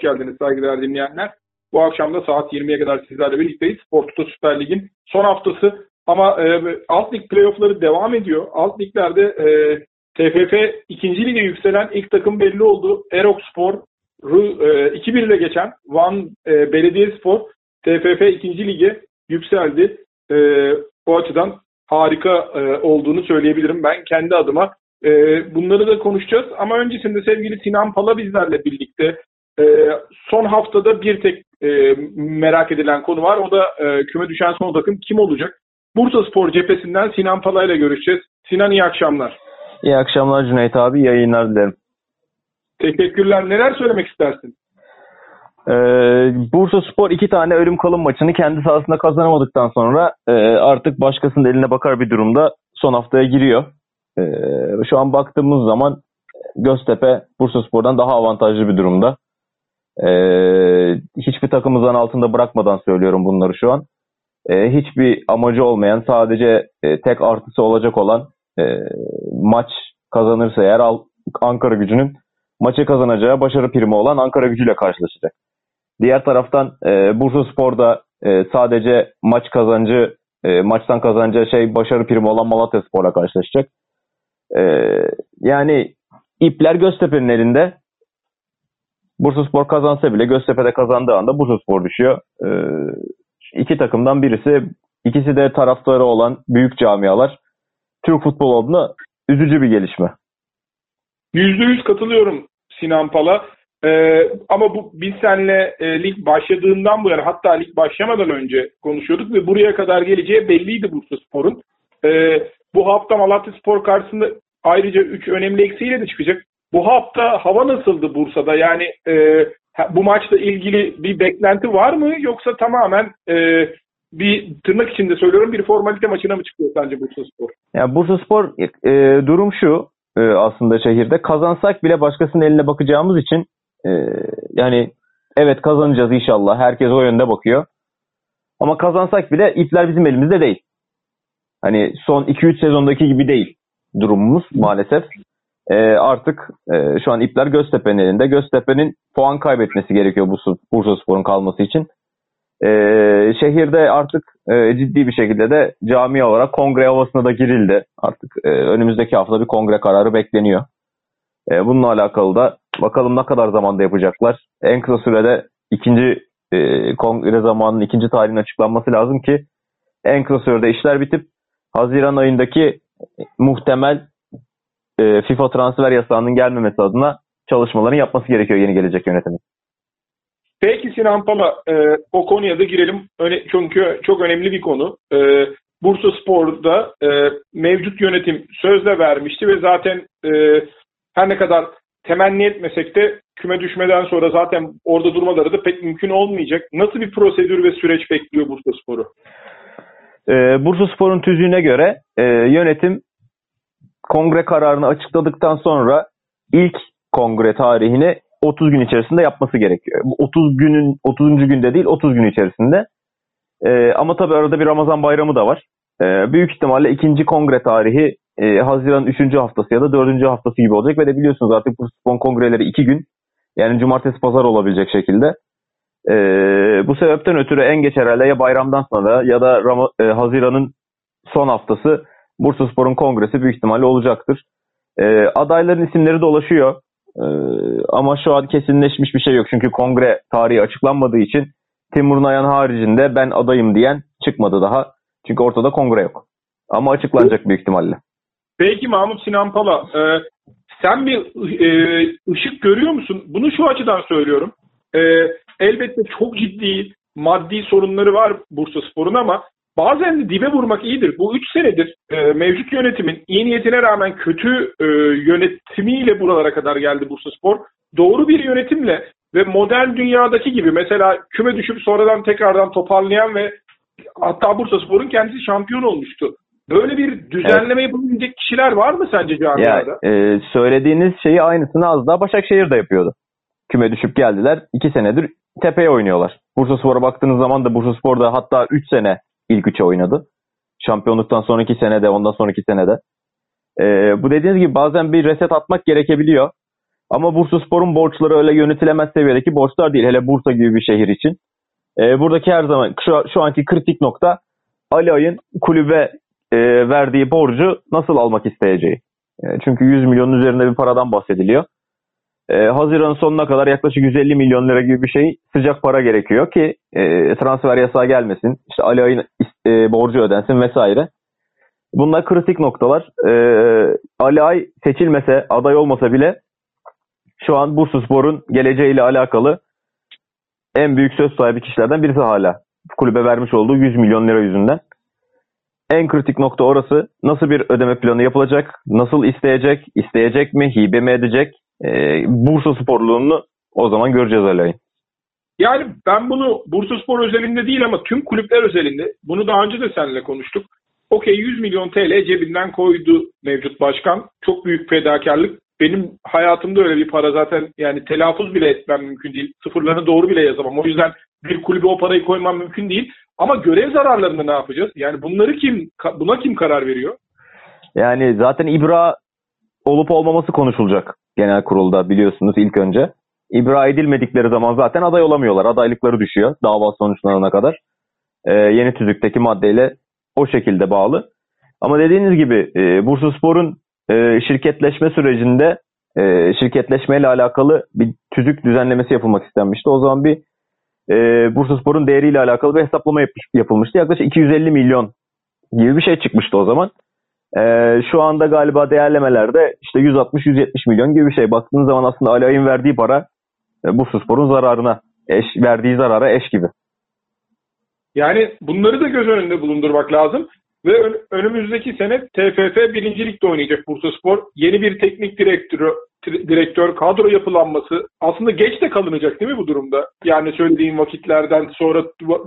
geldiniz saygıdeğer dinleyenler. Bu akşam da saat 20'ye kadar sizlerle birlikteyiz. Toto Süper Lig'in son haftası ama e, alt lig playoffları devam ediyor. Alt liglerde e, TFF ikinci lige yükselen ilk takım belli oldu. Erok Spor e, 2-1 ile geçen Van e, Belediyespor TFF ikinci lige yükseldi. E, bu açıdan harika e, olduğunu söyleyebilirim ben kendi adıma. E, bunları da konuşacağız ama öncesinde sevgili Sinan Pala bizlerle birlikte e, son haftada bir tek e, merak edilen konu var. O da e, küme düşen son takım kim olacak? Bursa Spor cephesinden Sinan Pala ile görüşeceğiz. Sinan iyi akşamlar. İyi akşamlar Cüneyt abi. Yayınlar dilerim. Teşekkürler. Neler söylemek istersin? Ee, Bursa Spor iki tane ölüm kalım maçını kendi sahasında kazanamadıktan sonra e, artık başkasının eline bakar bir durumda son haftaya giriyor. E, şu an baktığımız zaman Göztepe Bursa Spor'dan daha avantajlı bir durumda. E, hiçbir takımımızdan altında bırakmadan söylüyorum bunları şu an. E, hiçbir amacı olmayan sadece e, tek artısı olacak olan e, maç kazanırsa eğer Ankara gücünün maçı kazanacağı başarı primi olan Ankara gücüyle karşılaşacak. Diğer taraftan e, Bursa Spor'da e, sadece maç kazancı e, maçtan kazanacağı şey başarı primi olan Malatya Spor'la karşılaşacak. E, yani ipler Göztepe'nin elinde. Bursa Spor kazansa bile Göztepe'de kazandığı anda Bursa Spor düşüyor. E, iki takımdan birisi, ikisi de taraftarı olan büyük camialar. Türk futbol adına üzücü bir gelişme. Yüzde yüz katılıyorum Sinan Pala. Ee, ama bu biz seninle e, lig başladığından bu yana hatta lig başlamadan önce konuşuyorduk ve buraya kadar geleceği belliydi Bursa Spor'un. Ee, bu hafta Malatya Spor karşısında ayrıca 3 önemli eksiğiyle de çıkacak. Bu hafta hava nasıldı Bursa'da? Yani e, bu maçla ilgili bir beklenti var mı yoksa tamamen e, bir tırnak içinde söylüyorum bir formalite maçına mı çıkıyor sence Bursa Spor? Ya Bursa Spor e, durum şu e, aslında şehirde kazansak bile başkasının eline bakacağımız için e, yani evet kazanacağız inşallah herkes o yönde bakıyor. Ama kazansak bile ipler bizim elimizde değil. Hani son 2-3 sezondaki gibi değil durumumuz maalesef. E, artık e, şu an ipler Göztepe'nin elinde. Göztepe'nin puan kaybetmesi gerekiyor bu Bursa Spor'un kalması için. E, şehirde artık e, ciddi bir şekilde de cami olarak kongre havasına da girildi. Artık e, önümüzdeki hafta bir kongre kararı bekleniyor. E, bununla alakalı da bakalım ne kadar zamanda yapacaklar. En kısa sürede ikinci e, kongre zamanının ikinci tarihin açıklanması lazım ki en kısa sürede işler bitip Haziran ayındaki muhtemel e, FIFA transfer yasağının gelmemesi adına çalışmalarını yapması gerekiyor yeni gelecek yönetimin. Peki Sinan Pala, e, o konuya da girelim. Öne, çünkü çok önemli bir konu. E, Bursa Spor'da e, mevcut yönetim sözle vermişti ve zaten e, her ne kadar temenni etmesek de küme düşmeden sonra zaten orada durmaları da pek mümkün olmayacak. Nasıl bir prosedür ve süreç bekliyor Bursa Spor'u? Ee, Bursa Spor'un tüzüğüne göre e, yönetim kongre kararını açıkladıktan sonra ilk kongre tarihini 30 gün içerisinde yapması gerekiyor. Bu 30 günün 30. günde değil 30 gün içerisinde. E, ama tabii arada bir Ramazan bayramı da var. E, büyük ihtimalle ikinci kongre tarihi e, Haziran 3. haftası ya da 4. haftası gibi olacak. Ve de biliyorsunuz artık bu spon kongreleri 2 gün. Yani cumartesi pazar olabilecek şekilde. E, bu sebepten ötürü en geç herhalde ya bayramdan sonra ya da Ram- e, Haziran'ın son haftası Bursa Spor'un kongresi büyük ihtimalle olacaktır. E, adayların isimleri dolaşıyor. E, ama şu an kesinleşmiş bir şey yok. Çünkü kongre tarihi açıklanmadığı için Timur Nayan haricinde ben adayım diyen çıkmadı daha. Çünkü ortada kongre yok. Ama açıklanacak büyük ihtimalle. Peki Mahmut Sinan Pala, e, sen bir e, ışık görüyor musun? Bunu şu açıdan söylüyorum. E, elbette çok ciddi maddi sorunları var Bursa Spor'un ama bazen de dibe vurmak iyidir. Bu 3 senedir e, mevcut yönetimin iyi niyetine rağmen kötü e, yönetimiyle buralara kadar geldi Bursa Spor. Doğru bir yönetimle ve modern dünyadaki gibi mesela küme düşüp sonradan tekrardan toparlayan ve hatta Bursa Spor'un kendisi şampiyon olmuştu. Böyle bir düzenleme evet. yapabilecek kişiler var mı sence camiada? Ya, e, söylediğiniz şeyi aynısını az daha Başakşehir de yapıyordu. Küme düşüp geldiler. iki senedir tepeye oynuyorlar. Bursa Spor'a baktığınız zaman da Bursa Spor'da hatta 3 sene ilk üçe oynadı. Şampiyonluktan sonraki senede, ondan sonraki senede. E, bu dediğiniz gibi bazen bir reset atmak gerekebiliyor. Ama Bursa Spor'un borçları öyle yönetilemez seviyedeki borçlar değil. Hele Bursa gibi bir şehir için. E, buradaki her zaman şu, şu anki kritik nokta Ali Ay'ın kulübe e, verdiği borcu nasıl almak isteyeceği. E, çünkü 100 milyonun üzerinde bir paradan bahsediliyor. E, Haziran'ın sonuna kadar yaklaşık 150 milyon lira gibi bir şey sıcak para gerekiyor ki e, transfer yasağı gelmesin. İşte Ali Ay'ın e, borcu ödensin vesaire. Bunlar kritik noktalar. E, Ali Ay seçilmese, aday olmasa bile şu an Bursa Spor'un geleceğiyle alakalı en büyük söz sahibi kişilerden birisi hala. Kulübe vermiş olduğu 100 milyon lira yüzünden. En kritik nokta orası. Nasıl bir ödeme planı yapılacak? Nasıl isteyecek? İsteyecek mi? Hibe mi edecek? Ee, Bursa sporluğunu o zaman göreceğiz Alay'ın. Yani ben bunu Bursa Spor özelinde değil ama tüm kulüpler özelinde bunu daha önce de seninle konuştuk. Okey 100 milyon TL cebinden koydu mevcut başkan. Çok büyük fedakarlık. Benim hayatımda öyle bir para zaten yani telaffuz bile etmem mümkün değil. Sıfırlarını doğru bile yazamam. O yüzden bir kulübe o parayı koymam mümkün değil. Ama görev zararlarında ne yapacağız? Yani bunları kim buna kim karar veriyor? Yani zaten İbra olup olmaması konuşulacak genel kurulda biliyorsunuz ilk önce. İbra edilmedikleri zaman zaten aday olamıyorlar. Adaylıkları düşüyor dava sonuçlanana kadar. Ee, yeni tüzükteki maddeyle o şekilde bağlı. Ama dediğiniz gibi e, Bursa Spor'un e, şirketleşme sürecinde e, şirketleşmeyle alakalı bir tüzük düzenlemesi yapılmak istenmişti. O zaman bir e, Bursa Spor'un değeriyle alakalı bir hesaplama yapmış, yapılmıştı. Yaklaşık 250 milyon gibi bir şey çıkmıştı o zaman. E, şu anda galiba değerlemelerde işte 160-170 milyon gibi bir şey. Baktığınız zaman aslında Ali Ay'ın verdiği para e, Bursa Spor'un zararına, eş, verdiği zarara eş gibi. Yani bunları da göz önünde bulundurmak lazım. Ve önümüzdeki sene TFF birincilikte oynayacak Bursa Spor. Yeni bir teknik direktör, direktör kadro yapılanması aslında geç de kalınacak değil mi bu durumda? Yani söylediğim vakitlerden sonra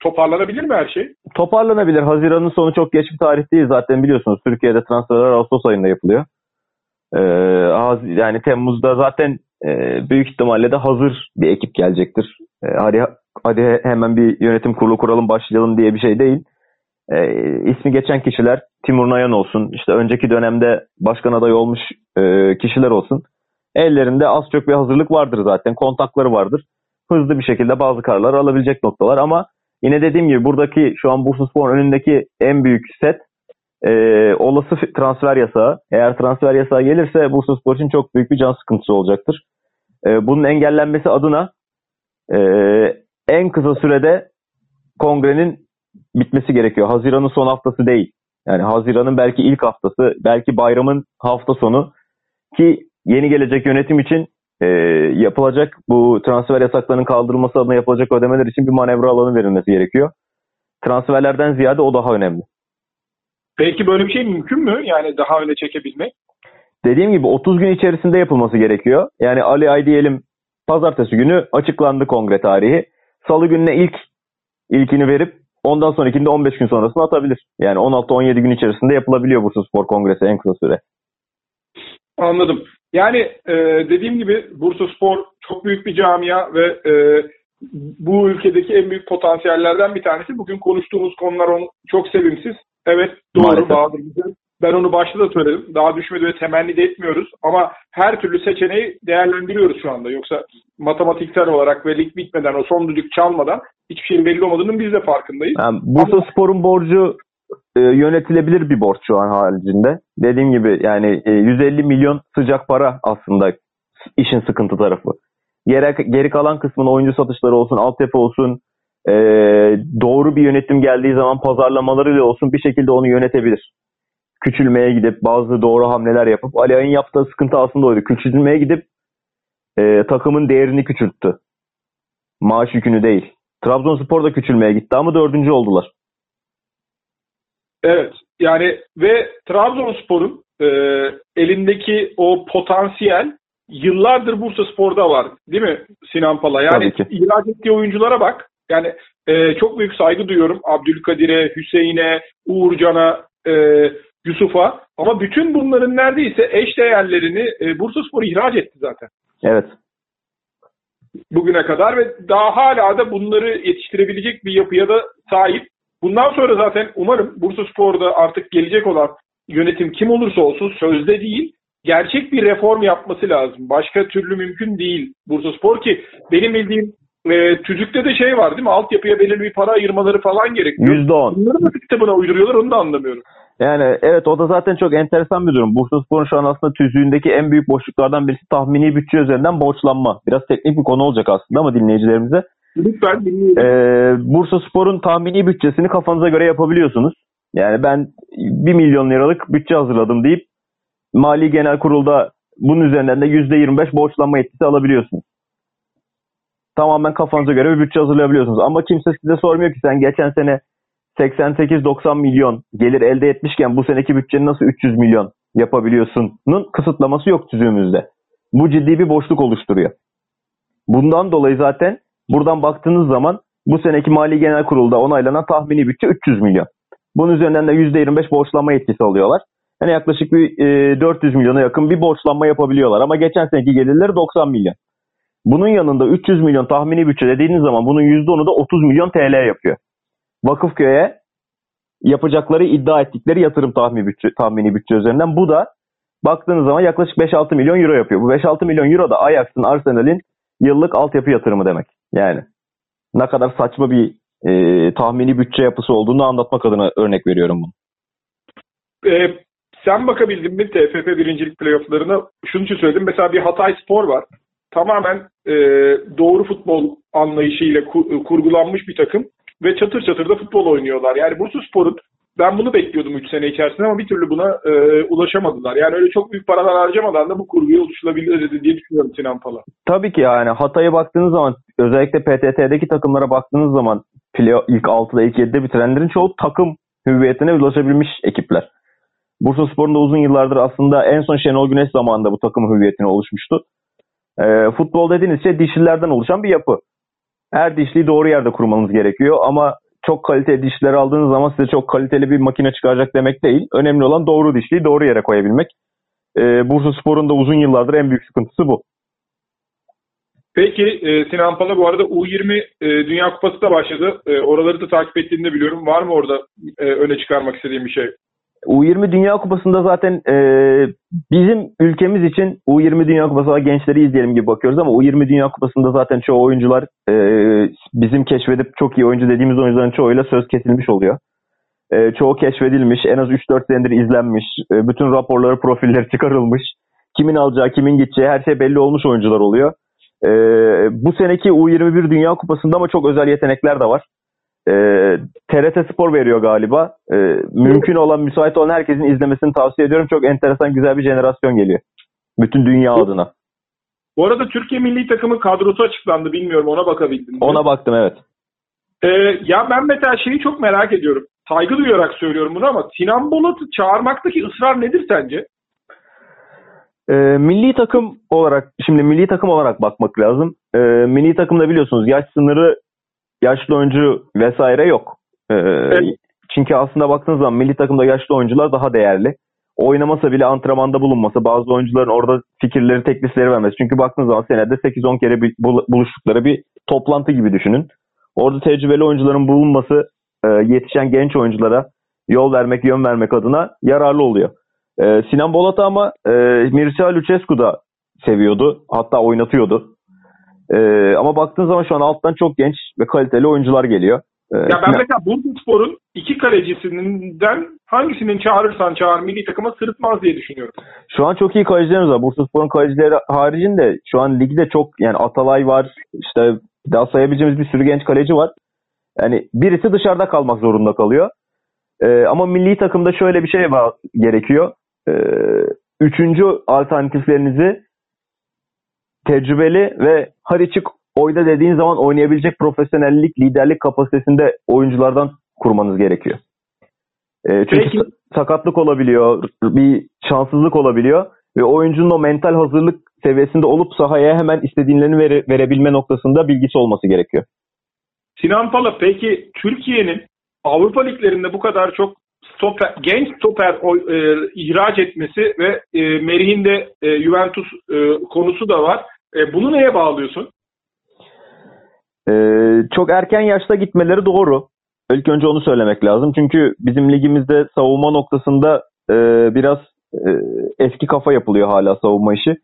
toparlanabilir mi her şey? Toparlanabilir. Haziran'ın sonu çok geç bir tarih değil zaten biliyorsunuz. Türkiye'de transferler Ağustos ayında yapılıyor. Ee, yani Temmuz'da zaten e, büyük ihtimalle de hazır bir ekip gelecektir. E, hadi hadi hemen bir yönetim kurulu kuralım başlayalım diye bir şey değil e, ismi geçen kişiler Timur Nayan olsun, işte önceki dönemde başkan adayı olmuş e, kişiler olsun. Ellerinde az çok bir hazırlık vardır zaten, kontakları vardır. Hızlı bir şekilde bazı kararlar alabilecek noktalar ama yine dediğim gibi buradaki şu an Bursaspor'un önündeki en büyük set e, olası transfer yasağı. Eğer transfer yasağı gelirse Bursaspor için çok büyük bir can sıkıntısı olacaktır. E, bunun engellenmesi adına e, en kısa sürede kongrenin bitmesi gerekiyor. Haziran'ın son haftası değil. Yani Haziran'ın belki ilk haftası, belki bayramın hafta sonu ki yeni gelecek yönetim için e, yapılacak bu transfer yasaklarının kaldırılması adına yapılacak ödemeler için bir manevra alanı verilmesi gerekiyor. Transferlerden ziyade o daha önemli. Peki böyle bir şey mümkün mü? Yani daha öne çekebilmek? Dediğim gibi 30 gün içerisinde yapılması gerekiyor. Yani Ali Ay diyelim pazartesi günü açıklandı kongre tarihi. Salı gününe ilk ilkini verip Ondan sonrakinde 15 gün sonrasını atabilir. Yani 16-17 gün içerisinde yapılabiliyor Bursa Spor Kongresi en kısa süre. Anladım. Yani e, dediğim gibi Bursa Spor çok büyük bir camia ve e, bu ülkedeki en büyük potansiyellerden bir tanesi. Bugün konuştuğumuz konular on, çok sevimsiz. Evet doğru Bahadır ben onu başta da söyledim. Daha düşmedi ve temenni de etmiyoruz. Ama her türlü seçeneği değerlendiriyoruz şu anda. Yoksa matematiksel olarak ve lig bitmeden, o son düdük çalmadan hiçbir şeyin belli olmadığının biz de farkındayız. Yani Bursa Ama... Spor'un borcu e, yönetilebilir bir borç şu an haricinde. Dediğim gibi yani e, 150 milyon sıcak para aslında işin sıkıntı tarafı. Geri, geri kalan kısmın oyuncu satışları olsun, altyapı olsun, e, doğru bir yönetim geldiği zaman pazarlamalarıyla olsun bir şekilde onu yönetebilir küçülmeye gidip bazı doğru hamleler yapıp Ali Ay'ın yaptığı sıkıntı aslında oydu. Küçülmeye gidip e, takımın değerini küçülttü. Maaş yükünü değil. Trabzonspor da küçülmeye gitti ama dördüncü oldular. Evet yani ve Trabzonspor'un e, elindeki o potansiyel yıllardır Bursa Spor'da var değil mi Sinan Pala? Yani ihraç ettiği oyunculara bak. Yani e, çok büyük saygı duyuyorum Abdülkadir'e, Hüseyin'e, Uğurcan'a, e, Yusuf'a. Ama bütün bunların neredeyse eş değerlerini e, Bursaspor ihraç etti zaten. Evet. Bugüne kadar ve daha hala da bunları yetiştirebilecek bir yapıya da sahip. Bundan sonra zaten umarım Bursaspor'da artık gelecek olan yönetim kim olursa olsun sözde değil gerçek bir reform yapması lazım. Başka türlü mümkün değil Bursa Spor ki benim bildiğim e, tüzükte de şey var değil mi? Altyapıya belirli bir para ayırmaları falan gerekiyor. %10. Bunları nasıl kitabına uyduruyorlar onu da anlamıyorum. Yani evet o da zaten çok enteresan bir durum. Bursaspor'un şu an aslında tüzüğündeki en büyük boşluklardan birisi tahmini bütçe üzerinden borçlanma. Biraz teknik bir konu olacak aslında ama dinleyicilerimize. Lütfen dinleyelim. Ee, Bursaspor'un tahmini bütçesini kafanıza göre yapabiliyorsunuz. Yani ben 1 milyon liralık bütçe hazırladım deyip Mali Genel Kurul'da bunun üzerinden de %25 borçlanma yetkisi alabiliyorsunuz. Tamamen kafanıza göre bir bütçe hazırlayabiliyorsunuz. Ama kimse size sormuyor ki sen geçen sene 88-90 milyon gelir elde etmişken bu seneki bütçeni nasıl 300 milyon yapabiliyorsunun kısıtlaması yok tüzüğümüzde. Bu ciddi bir boşluk oluşturuyor. Bundan dolayı zaten buradan baktığınız zaman bu seneki Mali Genel Kurul'da onaylanan tahmini bütçe 300 milyon. Bunun üzerinden de %25 borçlanma yetkisi alıyorlar. Yani yaklaşık bir e, 400 milyona yakın bir borçlanma yapabiliyorlar. Ama geçen seneki gelirleri 90 milyon. Bunun yanında 300 milyon tahmini bütçe dediğiniz zaman bunun %10'u da 30 milyon TL yapıyor. Vakıfköy'e yapacakları iddia ettikleri yatırım tahmini bütçe, tahmini bütçe üzerinden. Bu da baktığınız zaman yaklaşık 5-6 milyon euro yapıyor. Bu 5-6 milyon euro da Ajax'ın, Arsenal'in yıllık altyapı yatırımı demek. Yani ne kadar saçma bir e, tahmini bütçe yapısı olduğunu anlatmak adına örnek veriyorum bunu. Ee, sen bakabildin mi TFF birincilik playofflarına? Şunu için söyledim. Mesela bir Hatay Spor var. Tamamen e, doğru futbol anlayışıyla ku- kurgulanmış bir takım ve çatır çatır da futbol oynuyorlar. Yani Bursa Spor'un ben bunu bekliyordum 3 sene içerisinde ama bir türlü buna e, ulaşamadılar. Yani öyle çok büyük paralar harcamadan da bu kurguya ulaşılabilir diye düşünüyorum Sinan Pala. Tabii ki yani Hatay'a baktığınız zaman özellikle PTT'deki takımlara baktığınız zaman ilk 6'da ilk 7'de bitirenlerin çoğu takım hüviyetine ulaşabilmiş ekipler. Bursa Spor'un da uzun yıllardır aslında en son Şenol Güneş zamanında bu takım hüviyetine oluşmuştu. E, futbol dediğiniz şey dişlilerden oluşan bir yapı. Her dişliyi doğru yerde kurmanız gerekiyor ama çok kaliteli dişler aldığınız zaman size çok kaliteli bir makine çıkaracak demek değil. Önemli olan doğru dişliyi doğru yere koyabilmek. E, Bursa Spor'un da uzun yıllardır en büyük sıkıntısı bu. Peki e, Sinan Pala bu arada U20 e, Dünya Kupası da başladı. E, oraları da takip ettiğini de biliyorum. Var mı orada e, öne çıkarmak istediğim bir şey? U20 Dünya Kupası'nda zaten e, bizim ülkemiz için U20 Dünya Kupası gençleri izleyelim gibi bakıyoruz ama U20 Dünya Kupası'nda zaten çoğu oyuncular e, bizim keşfedip çok iyi oyuncu dediğimiz oyuncuların çoğuyla söz kesilmiş oluyor. E, çoğu keşfedilmiş, en az 3-4 senedir izlenmiş, e, bütün raporları, profilleri çıkarılmış. Kimin alacağı, kimin gideceği her şey belli olmuş oyuncular oluyor. E, bu seneki U21 Dünya Kupası'nda ama çok özel yetenekler de var. E, TRT Spor veriyor galiba. E, mümkün olan, müsait olan herkesin izlemesini tavsiye ediyorum. Çok enteresan, güzel bir jenerasyon geliyor. Bütün dünya adına. Bu arada Türkiye milli takımı kadrosu açıklandı. Bilmiyorum ona bakabildin mi? Ona baktım evet. Ee, ya ben mesela şeyi çok merak ediyorum. Saygı duyarak söylüyorum bunu ama Sinan Bolat'ı çağırmaktaki ısrar nedir sence? E, milli takım olarak, şimdi milli takım olarak bakmak lazım. E, milli takımda biliyorsunuz yaş sınırı, yaşlı oyuncu vesaire yok. E, Evet. Çünkü aslında baktığınız zaman milli takımda yaşlı oyuncular daha değerli. Oynamasa bile antrenmanda bulunması, bazı oyuncuların orada fikirleri, teklifleri vermesi. Çünkü baktığınız zaman senede 8-10 kere bir bul- buluştukları bir toplantı gibi düşünün. Orada tecrübeli oyuncuların bulunması e, yetişen genç oyunculara yol vermek, yön vermek adına yararlı oluyor. E, Sinan Bolat'ı ama e, Mircea Lucescu da seviyordu. Hatta oynatıyordu. E, ama baktığın zaman şu an alttan çok genç ve kaliteli oyuncular geliyor. E, Ya ben mesela Bursa Spor'un iki kalecisinden hangisinin çağırırsan çağır milli takıma sırıtmaz diye düşünüyorum. Şu an çok iyi kalecilerimiz var. Bursaspor'un kalecileri haricinde şu an ligde çok yani Atalay var. işte daha sayabileceğimiz bir sürü genç kaleci var. Yani birisi dışarıda kalmak zorunda kalıyor. Ee, ama milli takımda şöyle bir şey var, gerekiyor. Ee, üçüncü alternatiflerinizi tecrübeli ve çık oyda dediğin zaman oynayabilecek profesyonellik, liderlik kapasitesinde oyunculardan kurmanız gerekiyor. Ee, çünkü Peki. sa- sakatlık olabiliyor, bir şanssızlık olabiliyor ve oyuncunun o mental hazırlık seviyesinde olup sahaya hemen istediğini vere- verebilme noktasında bilgisi olması gerekiyor. Sinan Pala peki Türkiye'nin Avrupa liglerinde bu kadar çok stoper, genç stoper e, ihraç etmesi ve e, Merih'in de e, Juventus e, konusu da var. E, bunu neye bağlıyorsun? Ee, çok erken yaşta gitmeleri doğru. İlk önce onu söylemek lazım. Çünkü bizim ligimizde savunma noktasında e, biraz e, eski kafa yapılıyor hala savunma işi.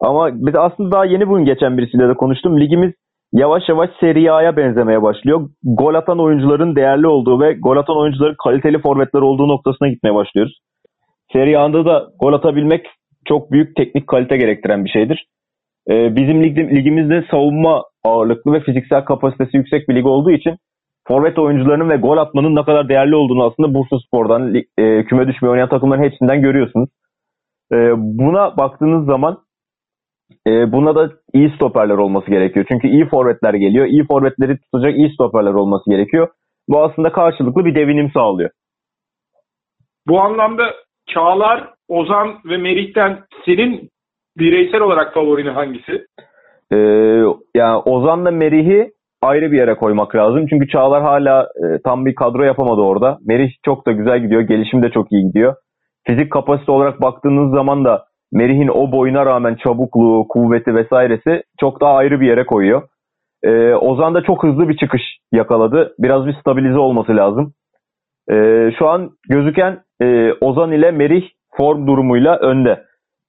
Ama biz aslında daha yeni bugün geçen birisiyle de konuştum. Ligimiz yavaş yavaş Serie A'ya benzemeye başlıyor. Gol atan oyuncuların değerli olduğu ve gol atan oyuncuların kaliteli forvetler olduğu noktasına gitmeye başlıyoruz. Serie A'da da gol atabilmek çok büyük teknik kalite gerektiren bir şeydir. Ee, bizim lig, ligimizde savunma ağırlıklı ve fiziksel kapasitesi yüksek bir lig olduğu için forvet oyuncularının ve gol atmanın ne kadar değerli olduğunu aslında Bursa Spor'dan e, küme düşmeye oynayan takımların hepsinden görüyorsunuz. E, buna baktığınız zaman e, buna da iyi stoperler olması gerekiyor. Çünkü iyi forvetler geliyor. İyi forvetleri tutacak iyi stoperler olması gerekiyor. Bu aslında karşılıklı bir devinim sağlıyor. Bu anlamda Çağlar, Ozan ve Merih'ten senin bireysel olarak favorini hangisi? Ee, yani Ozan'la Merih'i ayrı bir yere koymak lazım. Çünkü Çağlar hala e, tam bir kadro yapamadı orada. Merih çok da güzel gidiyor. Gelişim de çok iyi gidiyor. Fizik kapasite olarak baktığınız zaman da Merih'in o boyuna rağmen çabukluğu, kuvveti vesairesi çok daha ayrı bir yere koyuyor. Ee, Ozan da çok hızlı bir çıkış yakaladı. Biraz bir stabilize olması lazım. Ee, şu an gözüken e, Ozan ile Merih form durumuyla önde.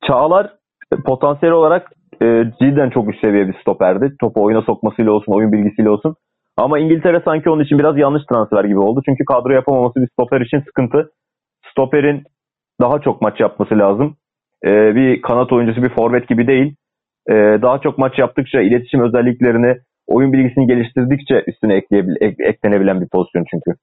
Çağlar potansiyel olarak e, cidden çok üst seviye bir stoperdi. Topu oyuna sokmasıyla olsun, oyun bilgisiyle olsun. Ama İngiltere sanki onun için biraz yanlış transfer gibi oldu. Çünkü kadro yapamaması bir stoper için sıkıntı. Stoperin daha çok maç yapması lazım. E, bir kanat oyuncusu, bir forvet gibi değil. E, daha çok maç yaptıkça, iletişim özelliklerini, oyun bilgisini geliştirdikçe üstüne ek, eklenebilen bir pozisyon çünkü.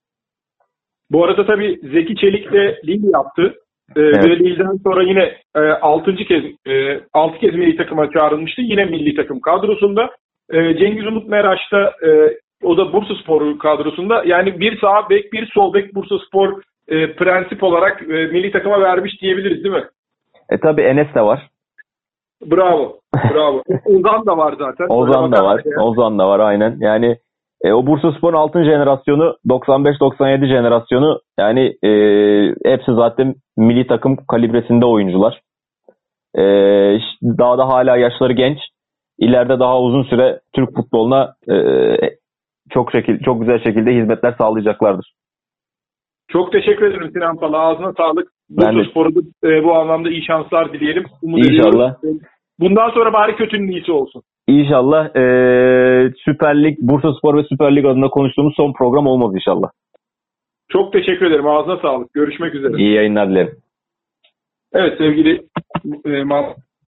Bu arada tabii Zeki Çelik de Lille yaptı. Ee, evet. Ve Lille'den sonra yine e, 6. kez e, 6 kez milli takıma çağrılmıştı. Yine milli takım kadrosunda. E, Cengiz Umut Meraş da e, o da Bursa Spor kadrosunda. Yani bir sağ bek bir sol bek Bursa Spor e, prensip olarak e, milli takıma vermiş diyebiliriz değil mi? E tabi Enes de var. Bravo. Bravo. Ozan da var zaten. Ozan da var. Yani. Ozan da var aynen. Yani e, o Bursa Spor'un altın jenerasyonu 95-97 jenerasyonu yani e, hepsi zaten milli takım kalibresinde oyuncular. E, daha da hala yaşları genç. İleride daha uzun süre Türk futboluna e, çok şekil çok güzel şekilde hizmetler sağlayacaklardır. Çok teşekkür ederim Sinan Pala. Ağzına sağlık. Bursa Spor'a e, bu anlamda iyi şanslar dileyelim. Umut İnşallah. Ediyorum. Bundan sonra bari kötünün iyisi olsun. İnşallah e, Süper Lig, Bursa Spor ve Süper Lig adına konuştuğumuz son program olmaz inşallah. Çok teşekkür ederim. Ağzına sağlık. Görüşmek üzere. İyi yayınlar dilerim. Evet sevgili e,